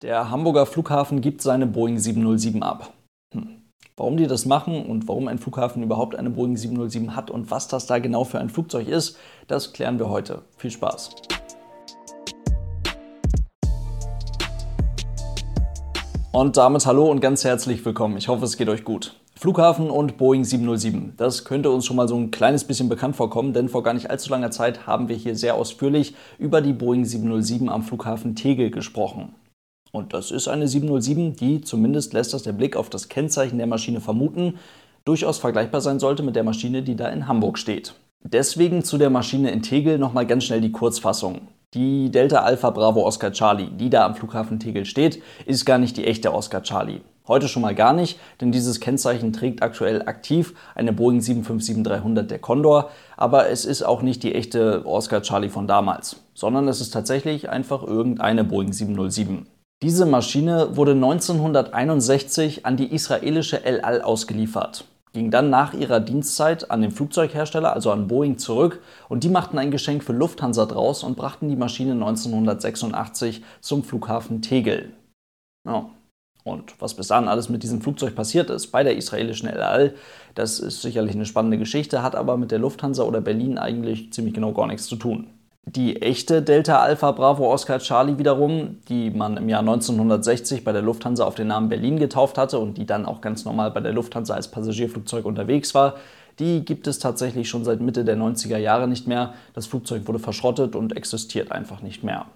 Der Hamburger Flughafen gibt seine Boeing 707 ab. Hm. Warum die das machen und warum ein Flughafen überhaupt eine Boeing 707 hat und was das da genau für ein Flugzeug ist, das klären wir heute. Viel Spaß! Und damit hallo und ganz herzlich willkommen. Ich hoffe, es geht euch gut. Flughafen und Boeing 707. Das könnte uns schon mal so ein kleines bisschen bekannt vorkommen, denn vor gar nicht allzu langer Zeit haben wir hier sehr ausführlich über die Boeing 707 am Flughafen Tegel gesprochen. Und das ist eine 707, die, zumindest lässt das der Blick auf das Kennzeichen der Maschine vermuten, durchaus vergleichbar sein sollte mit der Maschine, die da in Hamburg steht. Deswegen zu der Maschine in Tegel nochmal ganz schnell die Kurzfassung. Die Delta Alpha Bravo Oscar Charlie, die da am Flughafen Tegel steht, ist gar nicht die echte Oscar Charlie. Heute schon mal gar nicht, denn dieses Kennzeichen trägt aktuell aktiv eine Boeing 757-300 der Condor, aber es ist auch nicht die echte Oscar Charlie von damals, sondern es ist tatsächlich einfach irgendeine Boeing 707. Diese Maschine wurde 1961 an die israelische El Al ausgeliefert, ging dann nach ihrer Dienstzeit an den Flugzeughersteller, also an Boeing, zurück und die machten ein Geschenk für Lufthansa draus und brachten die Maschine 1986 zum Flughafen Tegel. Ja. Und was bis dahin alles mit diesem Flugzeug passiert ist bei der israelischen El Al, das ist sicherlich eine spannende Geschichte, hat aber mit der Lufthansa oder Berlin eigentlich ziemlich genau gar nichts zu tun. Die echte Delta Alpha Bravo Oscar Charlie wiederum, die man im Jahr 1960 bei der Lufthansa auf den Namen Berlin getauft hatte und die dann auch ganz normal bei der Lufthansa als Passagierflugzeug unterwegs war, die gibt es tatsächlich schon seit Mitte der 90er Jahre nicht mehr. Das Flugzeug wurde verschrottet und existiert einfach nicht mehr.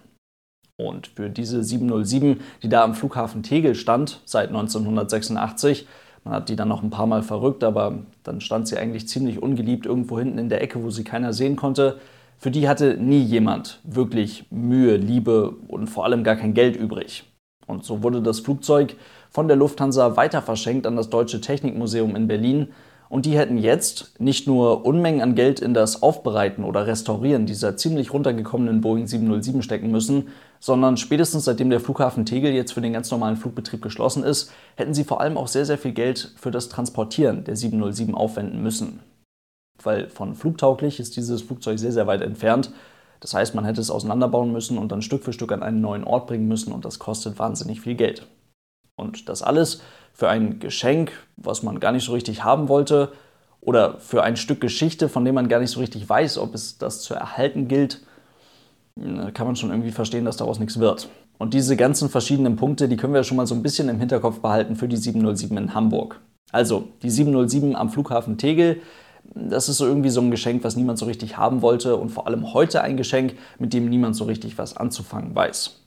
Und für diese 707, die da am Flughafen Tegel stand, seit 1986, man hat die dann noch ein paar Mal verrückt, aber dann stand sie eigentlich ziemlich ungeliebt irgendwo hinten in der Ecke, wo sie keiner sehen konnte, für die hatte nie jemand wirklich Mühe, Liebe und vor allem gar kein Geld übrig. Und so wurde das Flugzeug von der Lufthansa weiter verschenkt an das Deutsche Technikmuseum in Berlin. Und die hätten jetzt nicht nur Unmengen an Geld in das Aufbereiten oder Restaurieren dieser ziemlich runtergekommenen Boeing 707 stecken müssen, sondern spätestens seitdem der Flughafen Tegel jetzt für den ganz normalen Flugbetrieb geschlossen ist, hätten sie vor allem auch sehr, sehr viel Geld für das Transportieren der 707 aufwenden müssen weil von flugtauglich ist dieses Flugzeug sehr, sehr weit entfernt. Das heißt, man hätte es auseinanderbauen müssen und dann Stück für Stück an einen neuen Ort bringen müssen und das kostet wahnsinnig viel Geld. Und das alles für ein Geschenk, was man gar nicht so richtig haben wollte, oder für ein Stück Geschichte, von dem man gar nicht so richtig weiß, ob es das zu erhalten gilt, kann man schon irgendwie verstehen, dass daraus nichts wird. Und diese ganzen verschiedenen Punkte, die können wir schon mal so ein bisschen im Hinterkopf behalten für die 707 in Hamburg. Also die 707 am Flughafen Tegel, das ist so irgendwie so ein Geschenk, was niemand so richtig haben wollte und vor allem heute ein Geschenk, mit dem niemand so richtig was anzufangen weiß.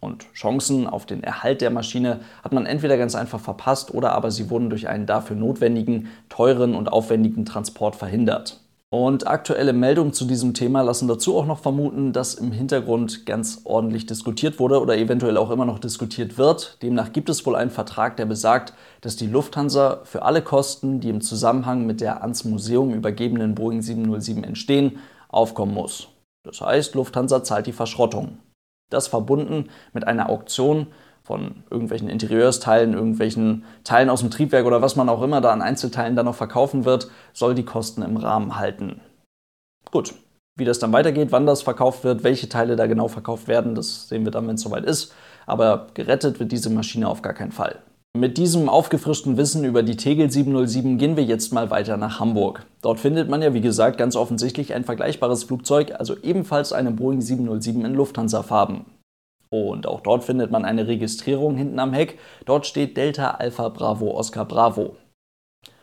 Und Chancen auf den Erhalt der Maschine hat man entweder ganz einfach verpasst oder aber sie wurden durch einen dafür notwendigen, teuren und aufwendigen Transport verhindert. Und aktuelle Meldungen zu diesem Thema lassen dazu auch noch vermuten, dass im Hintergrund ganz ordentlich diskutiert wurde oder eventuell auch immer noch diskutiert wird. Demnach gibt es wohl einen Vertrag, der besagt, dass die Lufthansa für alle Kosten, die im Zusammenhang mit der ans Museum übergebenen Boeing 707 entstehen, aufkommen muss. Das heißt, Lufthansa zahlt die Verschrottung. Das verbunden mit einer Auktion von irgendwelchen Interieursteilen, irgendwelchen Teilen aus dem Triebwerk oder was man auch immer da an Einzelteilen dann noch verkaufen wird, soll die Kosten im Rahmen halten. Gut, wie das dann weitergeht, wann das verkauft wird, welche Teile da genau verkauft werden, das sehen wir dann, wenn es soweit ist. Aber gerettet wird diese Maschine auf gar keinen Fall. Mit diesem aufgefrischten Wissen über die Tegel 707 gehen wir jetzt mal weiter nach Hamburg. Dort findet man ja, wie gesagt, ganz offensichtlich ein vergleichbares Flugzeug, also ebenfalls eine Boeing 707 in Lufthansa-Farben. Und auch dort findet man eine Registrierung hinten am Heck. Dort steht Delta Alpha Bravo Oscar Bravo.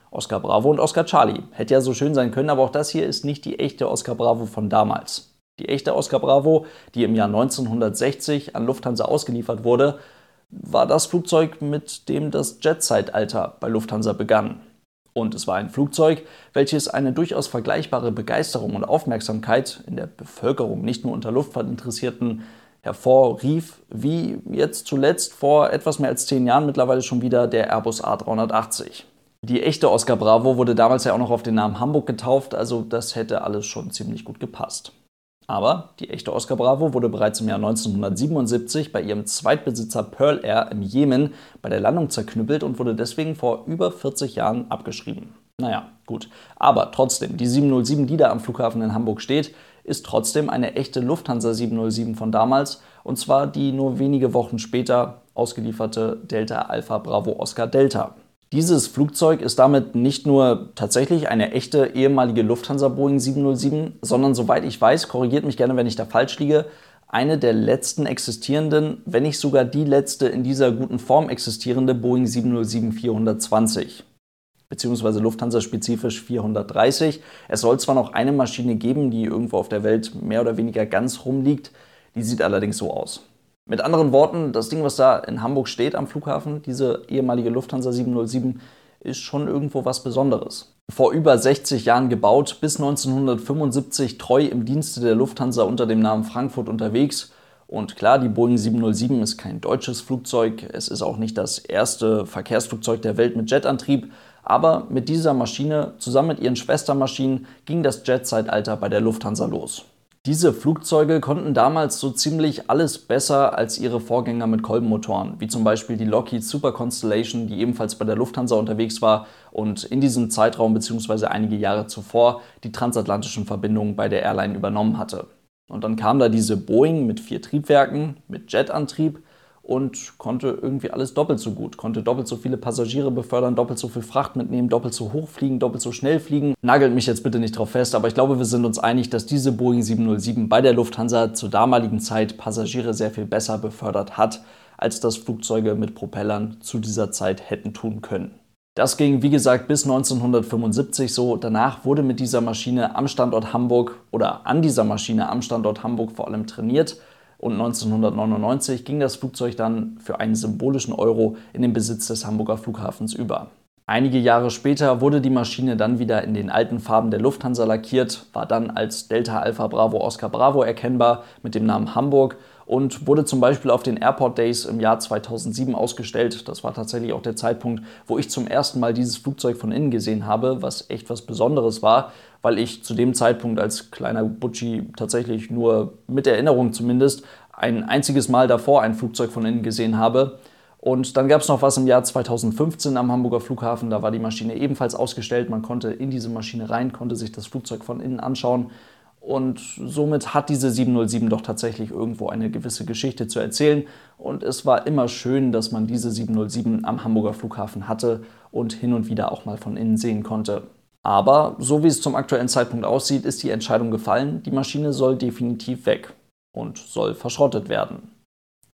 Oscar Bravo und Oscar Charlie. Hätte ja so schön sein können, aber auch das hier ist nicht die echte Oscar Bravo von damals. Die echte Oscar Bravo, die im Jahr 1960 an Lufthansa ausgeliefert wurde, war das Flugzeug, mit dem das Jetzeitalter bei Lufthansa begann. Und es war ein Flugzeug, welches eine durchaus vergleichbare Begeisterung und Aufmerksamkeit in der Bevölkerung, nicht nur unter Luftfahrtinteressierten, hervorrief, wie jetzt zuletzt vor etwas mehr als zehn Jahren mittlerweile schon wieder der Airbus A380. Die echte Oscar Bravo wurde damals ja auch noch auf den Namen Hamburg getauft, also das hätte alles schon ziemlich gut gepasst. Aber die echte Oscar Bravo wurde bereits im Jahr 1977 bei ihrem Zweitbesitzer Pearl Air im Jemen bei der Landung zerknüppelt und wurde deswegen vor über 40 Jahren abgeschrieben. Naja, gut. Aber trotzdem, die 707, die da am Flughafen in Hamburg steht, ist trotzdem eine echte Lufthansa 707 von damals, und zwar die nur wenige Wochen später ausgelieferte Delta Alpha Bravo Oscar Delta. Dieses Flugzeug ist damit nicht nur tatsächlich eine echte ehemalige Lufthansa Boeing 707, sondern soweit ich weiß, korrigiert mich gerne, wenn ich da falsch liege, eine der letzten existierenden, wenn nicht sogar die letzte in dieser guten Form existierende Boeing 707-420 beziehungsweise Lufthansa-spezifisch 430. Es soll zwar noch eine Maschine geben, die irgendwo auf der Welt mehr oder weniger ganz rumliegt, die sieht allerdings so aus. Mit anderen Worten, das Ding, was da in Hamburg steht am Flughafen, diese ehemalige Lufthansa 707, ist schon irgendwo was Besonderes. Vor über 60 Jahren gebaut, bis 1975 treu im Dienste der Lufthansa unter dem Namen Frankfurt unterwegs. Und klar, die Boeing 707 ist kein deutsches Flugzeug, es ist auch nicht das erste Verkehrsflugzeug der Welt mit Jetantrieb, aber mit dieser Maschine zusammen mit ihren Schwestermaschinen ging das Jet-Zeitalter bei der Lufthansa los. Diese Flugzeuge konnten damals so ziemlich alles besser als ihre Vorgänger mit Kolbenmotoren, wie zum Beispiel die Lockheed Super Constellation, die ebenfalls bei der Lufthansa unterwegs war und in diesem Zeitraum bzw. einige Jahre zuvor die transatlantischen Verbindungen bei der Airline übernommen hatte. Und dann kam da diese Boeing mit vier Triebwerken, mit Jetantrieb und konnte irgendwie alles doppelt so gut, konnte doppelt so viele Passagiere befördern, doppelt so viel Fracht mitnehmen, doppelt so hoch fliegen, doppelt so schnell fliegen. Nagelt mich jetzt bitte nicht drauf fest, aber ich glaube, wir sind uns einig, dass diese Boeing 707 bei der Lufthansa zur damaligen Zeit Passagiere sehr viel besser befördert hat, als das Flugzeuge mit Propellern zu dieser Zeit hätten tun können. Das ging, wie gesagt, bis 1975 so. Danach wurde mit dieser Maschine am Standort Hamburg oder an dieser Maschine am Standort Hamburg vor allem trainiert und 1999 ging das Flugzeug dann für einen symbolischen Euro in den Besitz des Hamburger Flughafens über. Einige Jahre später wurde die Maschine dann wieder in den alten Farben der Lufthansa lackiert, war dann als Delta Alpha Bravo Oscar Bravo erkennbar mit dem Namen Hamburg und wurde zum Beispiel auf den Airport Days im Jahr 2007 ausgestellt. Das war tatsächlich auch der Zeitpunkt, wo ich zum ersten Mal dieses Flugzeug von innen gesehen habe, was echt was Besonderes war, weil ich zu dem Zeitpunkt als kleiner Butchi tatsächlich nur mit Erinnerung zumindest ein einziges Mal davor ein Flugzeug von innen gesehen habe. Und dann gab es noch was im Jahr 2015 am Hamburger Flughafen. Da war die Maschine ebenfalls ausgestellt. Man konnte in diese Maschine rein, konnte sich das Flugzeug von innen anschauen. Und somit hat diese 707 doch tatsächlich irgendwo eine gewisse Geschichte zu erzählen. Und es war immer schön, dass man diese 707 am Hamburger Flughafen hatte und hin und wieder auch mal von innen sehen konnte. Aber so wie es zum aktuellen Zeitpunkt aussieht, ist die Entscheidung gefallen, die Maschine soll definitiv weg und soll verschrottet werden.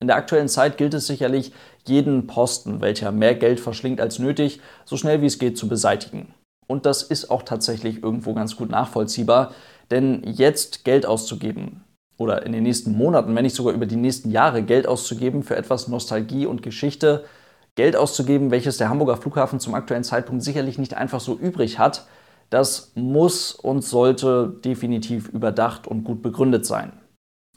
In der aktuellen Zeit gilt es sicherlich, jeden Posten, welcher mehr Geld verschlingt als nötig, so schnell wie es geht zu beseitigen. Und das ist auch tatsächlich irgendwo ganz gut nachvollziehbar, denn jetzt Geld auszugeben oder in den nächsten Monaten, wenn nicht sogar über die nächsten Jahre Geld auszugeben für etwas Nostalgie und Geschichte, Geld auszugeben, welches der Hamburger Flughafen zum aktuellen Zeitpunkt sicherlich nicht einfach so übrig hat, das muss und sollte definitiv überdacht und gut begründet sein.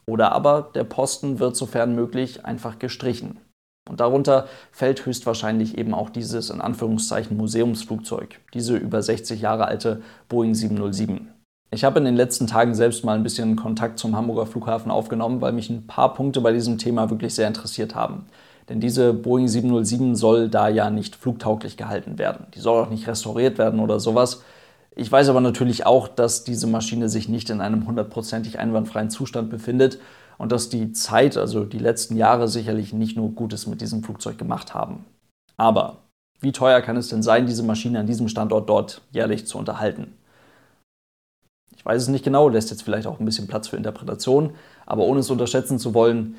Oder aber der Posten wird sofern möglich einfach gestrichen. Und darunter fällt höchstwahrscheinlich eben auch dieses in Anführungszeichen Museumsflugzeug, diese über 60 Jahre alte Boeing 707. Ich habe in den letzten Tagen selbst mal ein bisschen Kontakt zum Hamburger Flughafen aufgenommen, weil mich ein paar Punkte bei diesem Thema wirklich sehr interessiert haben. Denn diese Boeing 707 soll da ja nicht flugtauglich gehalten werden. Die soll auch nicht restauriert werden oder sowas. Ich weiß aber natürlich auch, dass diese Maschine sich nicht in einem hundertprozentig einwandfreien Zustand befindet und dass die Zeit, also die letzten Jahre, sicherlich nicht nur Gutes mit diesem Flugzeug gemacht haben. Aber wie teuer kann es denn sein, diese Maschine an diesem Standort dort jährlich zu unterhalten? Weiß es nicht genau, lässt jetzt vielleicht auch ein bisschen Platz für Interpretation, aber ohne es unterschätzen zu wollen,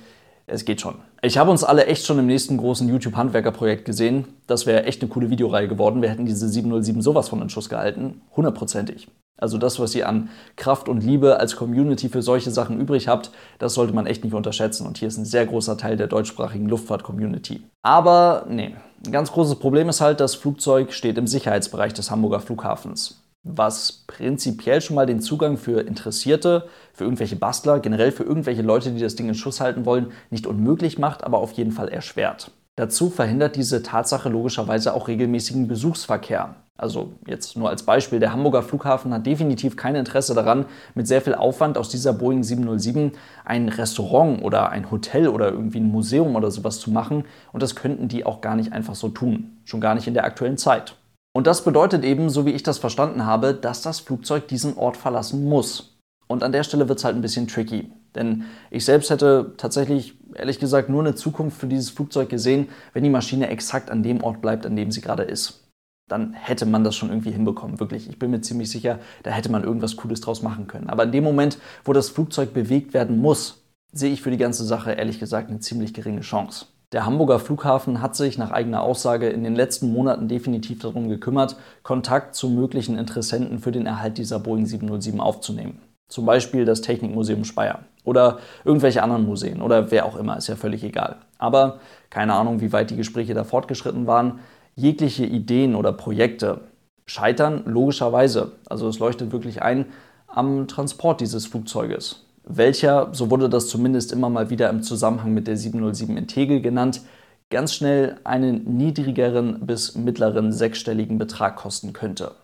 es geht schon. Ich habe uns alle echt schon im nächsten großen YouTube-Handwerker-Projekt gesehen. Das wäre echt eine coole Videoreihe geworden. Wir hätten diese 707 sowas von in Schuss gehalten. Hundertprozentig. Also das, was ihr an Kraft und Liebe als Community für solche Sachen übrig habt, das sollte man echt nicht unterschätzen. Und hier ist ein sehr großer Teil der deutschsprachigen Luftfahrt-Community. Aber nee, ein ganz großes Problem ist halt, das Flugzeug steht im Sicherheitsbereich des Hamburger Flughafens was prinzipiell schon mal den Zugang für Interessierte, für irgendwelche Bastler, generell für irgendwelche Leute, die das Ding in Schuss halten wollen, nicht unmöglich macht, aber auf jeden Fall erschwert. Dazu verhindert diese Tatsache logischerweise auch regelmäßigen Besuchsverkehr. Also jetzt nur als Beispiel, der Hamburger Flughafen hat definitiv kein Interesse daran, mit sehr viel Aufwand aus dieser Boeing 707 ein Restaurant oder ein Hotel oder irgendwie ein Museum oder sowas zu machen. Und das könnten die auch gar nicht einfach so tun. Schon gar nicht in der aktuellen Zeit. Und das bedeutet eben, so wie ich das verstanden habe, dass das Flugzeug diesen Ort verlassen muss. Und an der Stelle wird es halt ein bisschen tricky. Denn ich selbst hätte tatsächlich, ehrlich gesagt, nur eine Zukunft für dieses Flugzeug gesehen, wenn die Maschine exakt an dem Ort bleibt, an dem sie gerade ist. Dann hätte man das schon irgendwie hinbekommen, wirklich. Ich bin mir ziemlich sicher, da hätte man irgendwas Cooles draus machen können. Aber in dem Moment, wo das Flugzeug bewegt werden muss, sehe ich für die ganze Sache ehrlich gesagt eine ziemlich geringe Chance. Der Hamburger Flughafen hat sich nach eigener Aussage in den letzten Monaten definitiv darum gekümmert, Kontakt zu möglichen Interessenten für den Erhalt dieser Boeing 707 aufzunehmen. Zum Beispiel das Technikmuseum Speyer oder irgendwelche anderen Museen oder wer auch immer, ist ja völlig egal. Aber keine Ahnung, wie weit die Gespräche da fortgeschritten waren. Jegliche Ideen oder Projekte scheitern logischerweise, also es leuchtet wirklich ein, am Transport dieses Flugzeuges. Welcher, so wurde das zumindest immer mal wieder im Zusammenhang mit der 707 in Tegel genannt, ganz schnell einen niedrigeren bis mittleren sechsstelligen Betrag kosten könnte.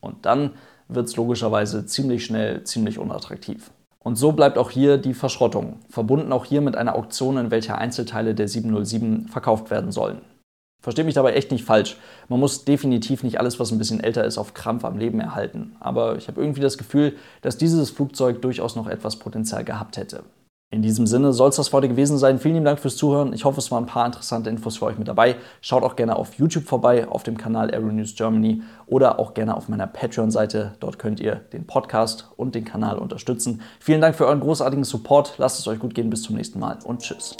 Und dann wird es logischerweise ziemlich schnell ziemlich unattraktiv. Und so bleibt auch hier die Verschrottung, verbunden auch hier mit einer Auktion, in welcher Einzelteile der 707 verkauft werden sollen. Versteht mich dabei echt nicht falsch. Man muss definitiv nicht alles, was ein bisschen älter ist, auf Krampf am Leben erhalten. Aber ich habe irgendwie das Gefühl, dass dieses Flugzeug durchaus noch etwas Potenzial gehabt hätte. In diesem Sinne soll es das heute gewesen sein. Vielen lieben Dank fürs Zuhören. Ich hoffe, es waren ein paar interessante Infos für euch mit dabei. Schaut auch gerne auf YouTube vorbei, auf dem Kanal Aero News Germany oder auch gerne auf meiner Patreon-Seite. Dort könnt ihr den Podcast und den Kanal unterstützen. Vielen Dank für euren großartigen Support. Lasst es euch gut gehen. Bis zum nächsten Mal und tschüss.